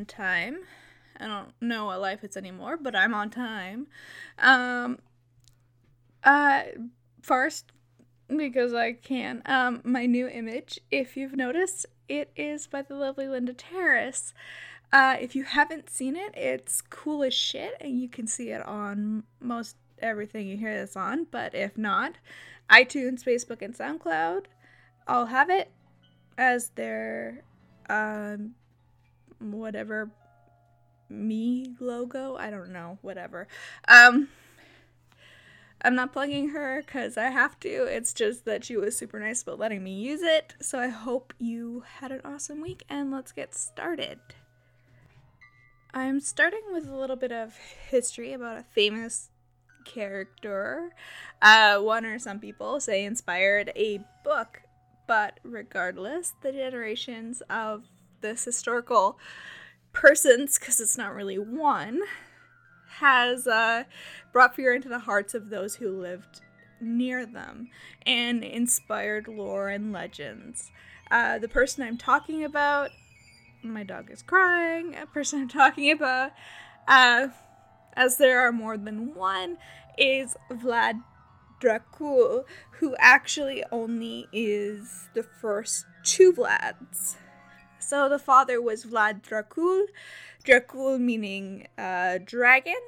on time. I don't know what life it's anymore, but I'm on time. Um, uh, first, because I can, um, my new image, if you've noticed, it is by the lovely Linda Terrace. Uh, if you haven't seen it, it's cool as shit, and you can see it on most everything you hear this on. But if not, iTunes, Facebook, and SoundCloud, I'll have it as their um, whatever me logo. I don't know, whatever. Um, I'm not plugging her because I have to. It's just that she was super nice about letting me use it. So I hope you had an awesome week and let's get started. I'm starting with a little bit of history about a famous character. Uh, one or some people say inspired a book, but regardless, the generations of this historical persons, because it's not really one, has uh, brought fear into the hearts of those who lived near them and inspired lore and legends. Uh, the person I'm talking about my dog is crying, a person I'm talking about, uh, as there are more than one, is Vlad Dracul, who actually only is the first two Vlads. So the father was Vlad Dracul, Dracul meaning uh, dragon,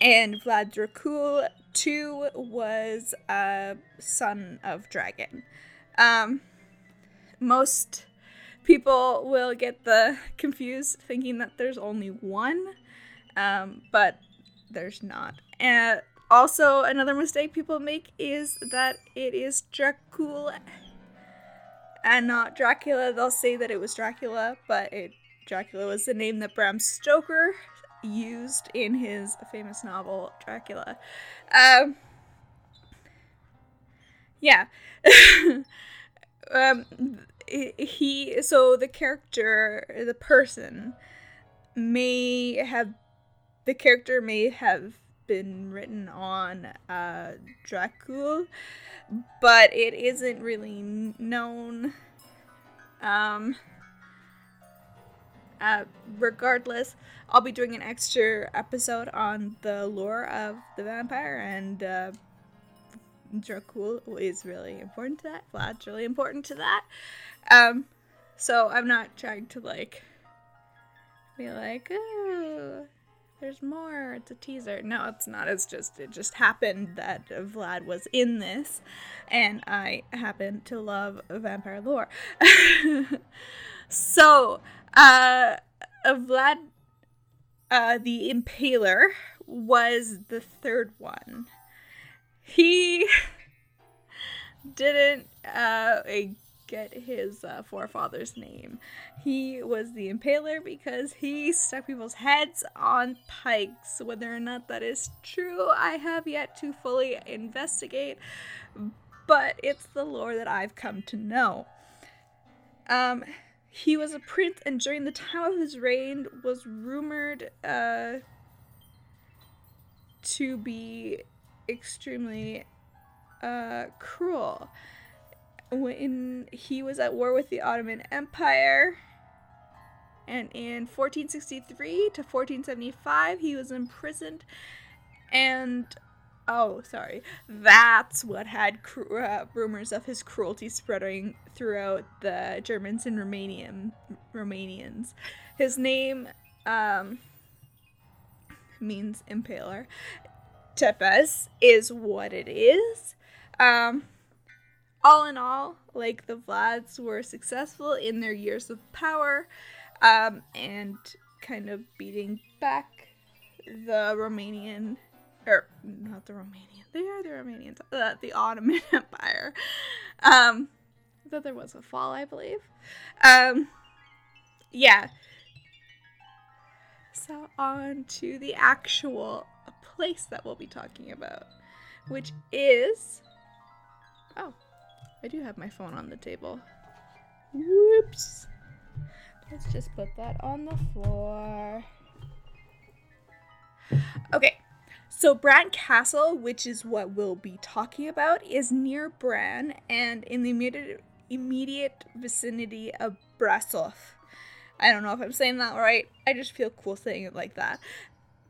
and Vlad Dracul II was a son of dragon. Um, most people will get the confused thinking that there's only one, um, but there's not. And also, another mistake people make is that it is Dracula and not Dracula. They'll say that it was Dracula, but it Dracula was the name that Bram Stoker used in his famous novel Dracula. Um, yeah. um, he so the character the person may have the character may have been written on uh Dracul but it isn't really known um uh, regardless, I'll be doing an extra episode on the lore of the vampire, and uh, Dracul is really important to that. Vlad's really important to that. Um, so I'm not trying to like be like, there's more. It's a teaser. No, it's not. It's just it just happened that Vlad was in this, and I happen to love vampire lore. so, uh, Vlad, uh, the Impaler was the third one. He didn't uh, get his uh, forefather's name. He was the impaler because he stuck people's heads on pikes. Whether or not that is true, I have yet to fully investigate, but it's the lore that I've come to know. Um, he was a prince, and during the time of his reign, was rumored uh, to be extremely uh, cruel when he was at war with the Ottoman Empire. And in 1463 to 1475, he was imprisoned. And, oh, sorry, that's what had uh, rumors of his cruelty spreading throughout the Germans and Romanian Romanians. His name um, means impaler. Tepes is what it is. Um, all in all, like the Vlads were successful in their years of power um, and kind of beating back the Romanian, or not the Romanian, they are the Romanians, uh, the Ottoman Empire. Um, that there was a fall, I believe. Um, yeah. So, on to the actual place that we'll be talking about, which is. I do have my phone on the table. Whoops. Let's just put that on the floor. Okay, so Bran Castle, which is what we'll be talking about, is near Bran and in the immediate, immediate vicinity of Brasov. I don't know if I'm saying that right. I just feel cool saying it like that.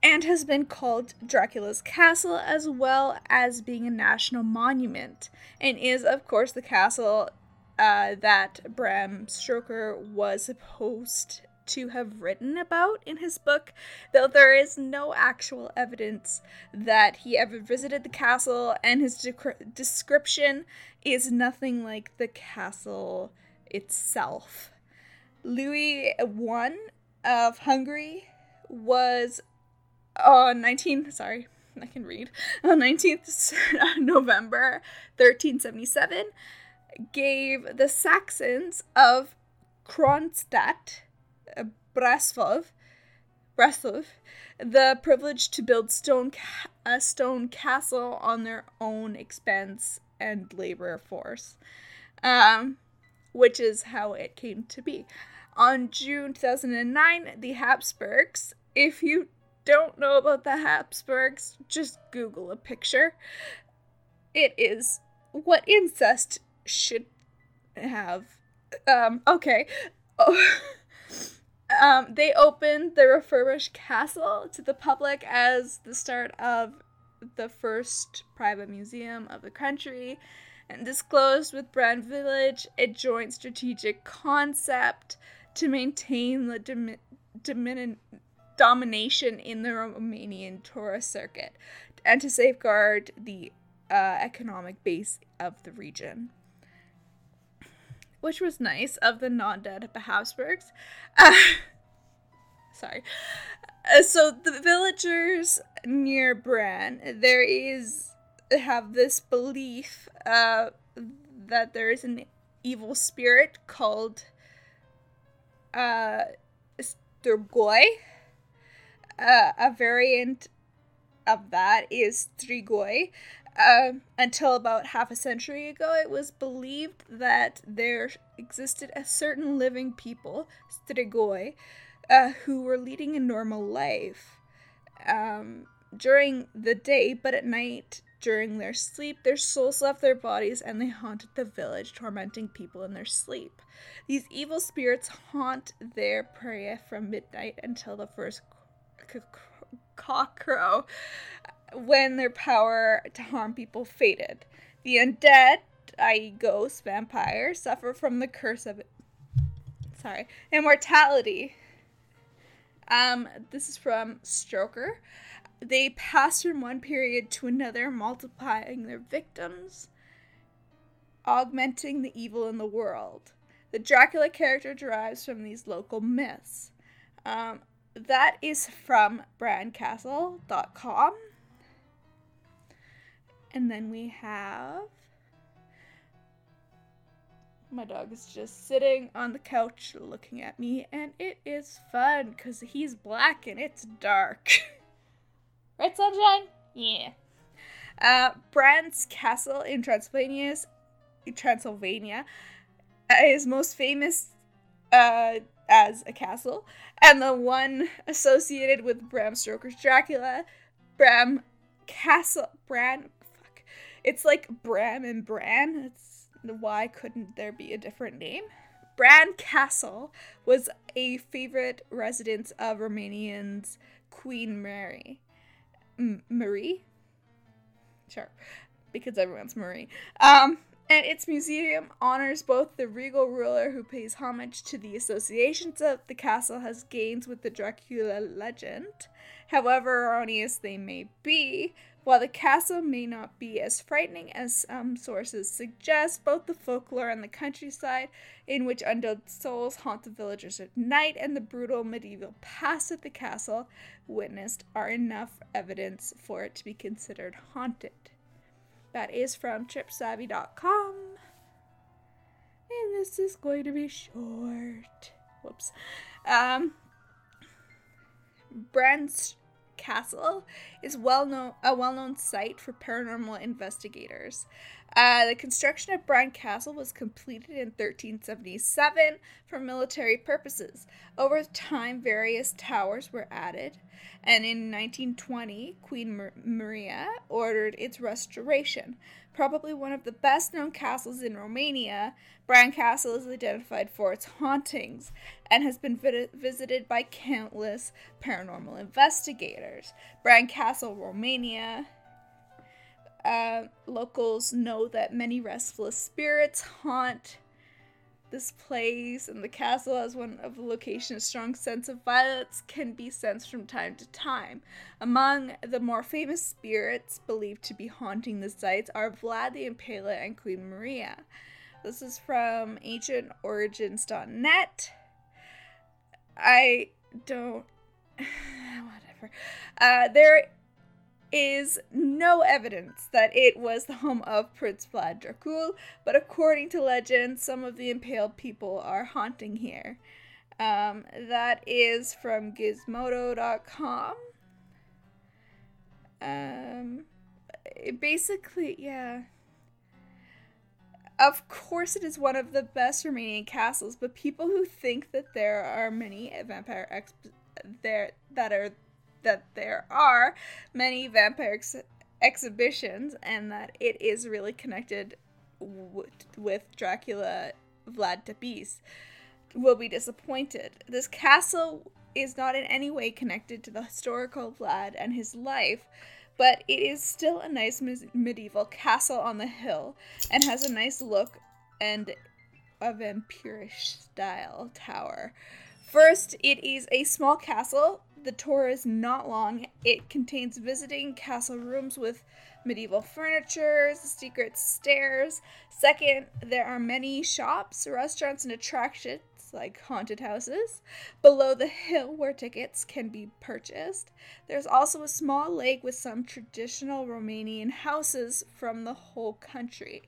And has been called Dracula's Castle as well as being a national monument, and is, of course, the castle uh, that Bram Stoker was supposed to have written about in his book, though there is no actual evidence that he ever visited the castle, and his de- description is nothing like the castle itself. Louis I of Hungary was on 19 sorry I can read. Uh, on 19th uh, November 1377 gave the Saxons of Kronstadt Braslov Braslov the privilege to build stone ca- a stone castle on their own expense and labor force um, which is how it came to be. On June 2009 the Habsburgs if you don't know about the Habsburgs, just Google a picture. It is what incest should have. Um, okay. Um, they opened the refurbished castle to the public as the start of the first private museum of the country and disclosed with Brand Village a joint strategic concept to maintain the dim- dimin- domination in the Romanian tourist circuit and to safeguard the uh, economic base of the region. Which was nice of the non dead Habsburgs. Uh, sorry. Uh, so the villagers near Bran, there is have this belief uh, that there is an evil spirit called uh, uh, a variant of that is Strigoi. Uh, until about half a century ago, it was believed that there existed a certain living people, Strigoi, uh, who were leading a normal life um, during the day, but at night, during their sleep, their souls left their bodies and they haunted the village, tormenting people in their sleep. These evil spirits haunt their prey from midnight until the first cockcrow when their power to harm people faded. The undead, i.e., ghosts, vampires, suffer from the curse of. Sorry, immortality. Um, this is from Stoker. They pass from one period to another, multiplying their victims, augmenting the evil in the world. The Dracula character derives from these local myths. Um, that is from brandcastle.com. And then we have. My dog is just sitting on the couch looking at me, and it is fun because he's black and it's dark. right, Sunshine? Yeah. Uh, Bran's Castle in Transylvania, Transylvania is most famous uh, as a castle, and the one associated with Bram Stoker's Dracula, Bram Castle, Bran, fuck, it's like Bram and Bran. It's why couldn't there be a different name? Bran Castle was a favorite residence of Romanians Queen Mary. M- Marie? Sure, because everyone's Marie. Um, and its museum honors both the regal ruler who pays homage to the associations that the castle has gained with the Dracula legend. However erroneous they may be, while the castle may not be as frightening as some sources suggest, both the folklore and the countryside, in which undead souls haunt the villagers at night, and the brutal medieval past at the castle witnessed are enough evidence for it to be considered haunted. That is from tripsavvy.com. And this is going to be short. Whoops. Um, Bran's Castle is well known a well-known site for paranormal investigators. Uh, the construction of Bran Castle was completed in 1377 for military purposes. Over time, various towers were added, and in 1920, Queen Mar- Maria ordered its restoration. Probably one of the best known castles in Romania, Bran Castle is identified for its hauntings and has been visited by countless paranormal investigators. Bran Castle, Romania. Uh, locals know that many restless spirits haunt this place, and the castle as one of the location a strong sense of violence can be sensed from time to time. Among the more famous spirits believed to be haunting the sites are Vlad the Impaler and Queen Maria. This is from ancientorigins.net. I don't. Whatever. Uh, there is no evidence that it was the home of Prince Vlad Dracul, but according to legend, some of the impaled people are haunting here. Um, that is from Gizmodo.com. Um, basically, yeah. Of course, it is one of the best Romanian castles, but people who think that there are many vampire ex- there that are that there are many vampire ex- exhibitions and that it is really connected w- with Dracula Vlad Tepes will be disappointed. This castle is not in any way connected to the historical Vlad and his life, but it is still a nice medieval castle on the hill and has a nice look and a vampirish style tower. First, it is a small castle the tour is not long. It contains visiting castle rooms with medieval furniture, secret stairs. Second, there are many shops, restaurants, and attractions like haunted houses below the hill where tickets can be purchased. There's also a small lake with some traditional Romanian houses from the whole country.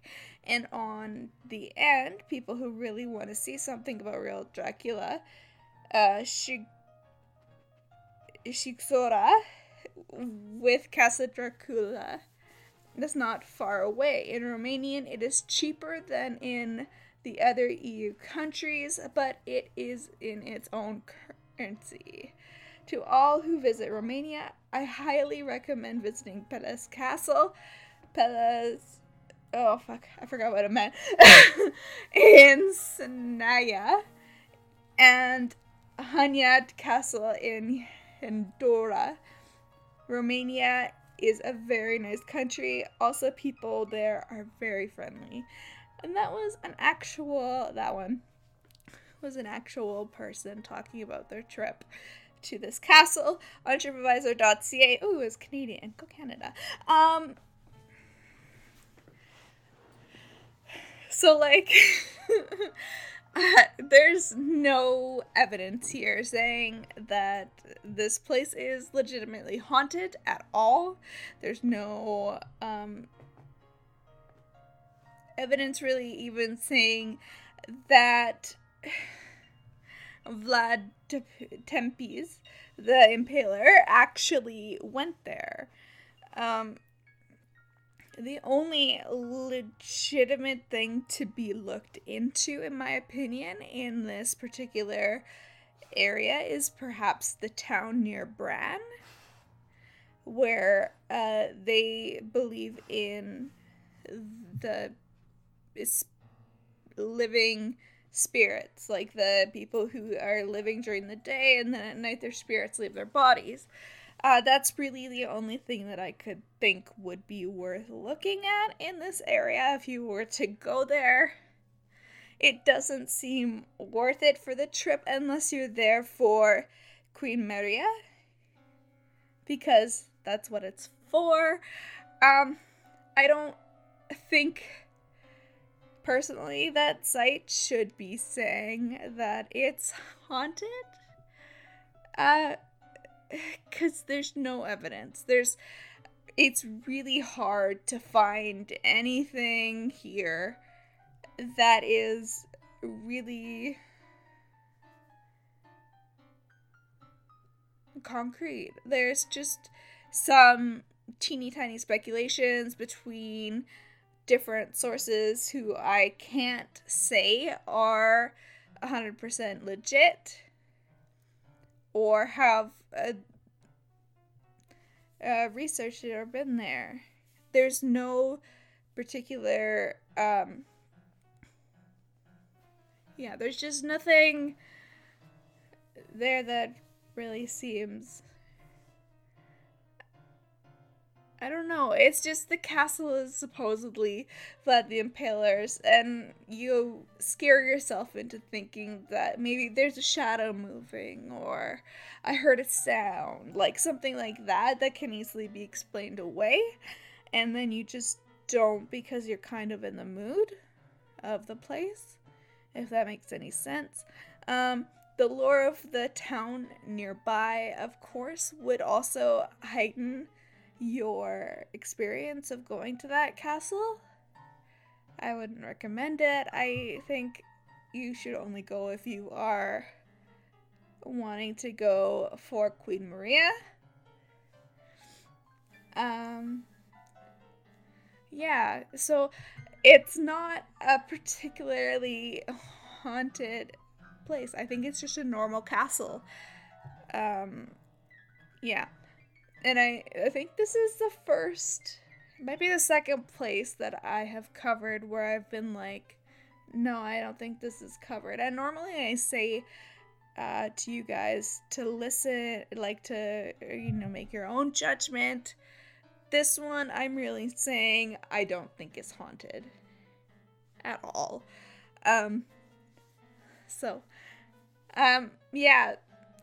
And on the end, people who really want to see something about real Dracula uh, should Sighisoara with Casa Dracula. That's not far away. In Romanian, it is cheaper than in the other EU countries, but it is in its own currency. To all who visit Romania, I highly recommend visiting Peles Castle. Peles. Oh, fuck. I forgot what it meant. in Sinaia. And Hunyad Castle in Pandora. Romania is a very nice country. Also, people there are very friendly. And that was an actual, that one was an actual person talking about their trip to this castle on tripadvisor.ca. Oh, it's Canadian. Go Canada. Um, so, like, there's no evidence here saying that this place is legitimately haunted at all. There's no um, evidence really even saying that Vlad Tepes, the impaler, actually went there. Um, the only legitimate thing to be looked into, in my opinion, in this particular area is perhaps the town near Bran, where uh, they believe in the living spirits, like the people who are living during the day, and then at night their spirits leave their bodies. Uh, that's really the only thing that I could think would be worth looking at in this area if you were to go there. It doesn't seem worth it for the trip unless you're there for Queen Maria, because that's what it's for. Um, I don't think personally that site should be saying that it's haunted. Uh, because there's no evidence. There's it's really hard to find anything here that is really concrete. There's just some teeny tiny speculations between different sources who I can't say are 100% legit or have uh, uh, researched it or been there. There's no particular um yeah, there's just nothing there that really seems I don't know. It's just the castle is supposedly Vlad the Impaler's, and you scare yourself into thinking that maybe there's a shadow moving, or I heard a sound, like something like that, that can easily be explained away, and then you just don't because you're kind of in the mood of the place, if that makes any sense. Um, the lore of the town nearby, of course, would also heighten your experience of going to that castle. I wouldn't recommend it. I think you should only go if you are wanting to go for Queen Maria. Um yeah, so it's not a particularly haunted place. I think it's just a normal castle. Um yeah and I, I think this is the first, might be the second place that I have covered where I've been like, no, I don't think this is covered. And normally I say uh, to you guys to listen, like to, you know, make your own judgment. This one, I'm really saying I don't think is haunted at all. Um, so, um, yeah,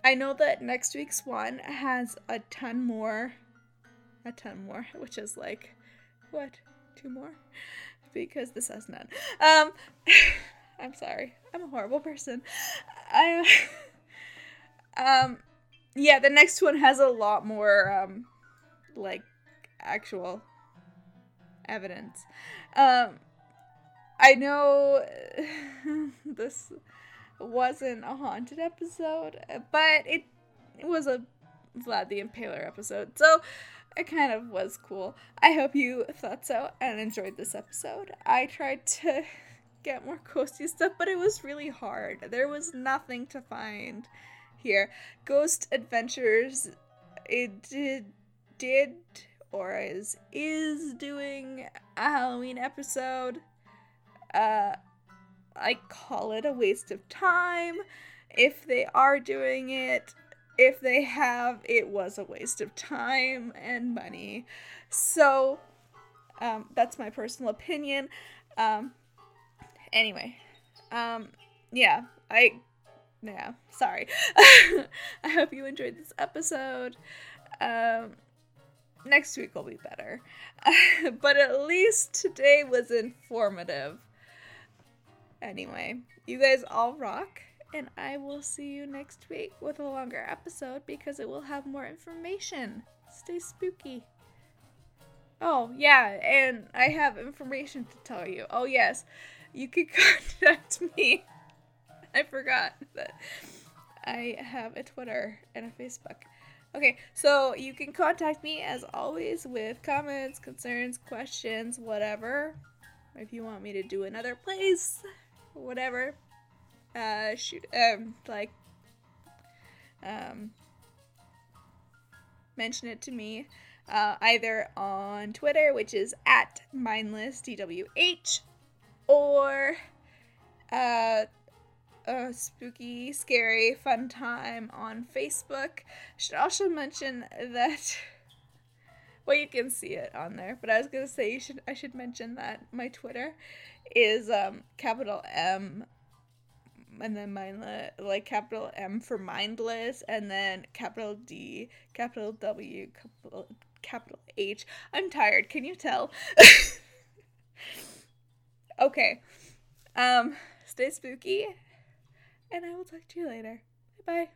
I know that next week's one has a ton more. A ton more, which is like, what? Two more? Because this has none. Um, I'm sorry. I'm a horrible person. I. um, yeah, the next one has a lot more, um, like, actual evidence. Um, I know this wasn't a haunted episode, but it, was a Vlad the Impaler episode. So it kind of was cool. I hope you thought so and enjoyed this episode. I tried to get more ghosty stuff, but it was really hard. There was nothing to find here. Ghost Adventures, it did, did or is is doing a Halloween episode. Uh, I call it a waste of time. If they are doing it, if they have, it was a waste of time and money. So, um, that's my personal opinion. Um, anyway, um, yeah, I, yeah, sorry. I hope you enjoyed this episode. Um, next week will be better. but at least today was informative. Anyway, you guys all rock, and I will see you next week with a longer episode because it will have more information. Stay spooky. Oh, yeah, and I have information to tell you. Oh, yes, you can contact me. I forgot that I have a Twitter and a Facebook. Okay, so you can contact me as always with comments, concerns, questions, whatever. If you want me to do another place, whatever. Uh, shoot, um, like, um, mention it to me. Uh, either on Twitter, which is at mindlessdwh, or uh, a spooky, scary, fun time on Facebook. Should also mention that. Well, you can see it on there, but I was gonna say you should. I should mention that my Twitter is um capital M and then mindless like capital M for mindless and then capital D, capital W, capital capital H. I'm tired, can you tell? okay. Um stay spooky and I will talk to you later. Bye bye.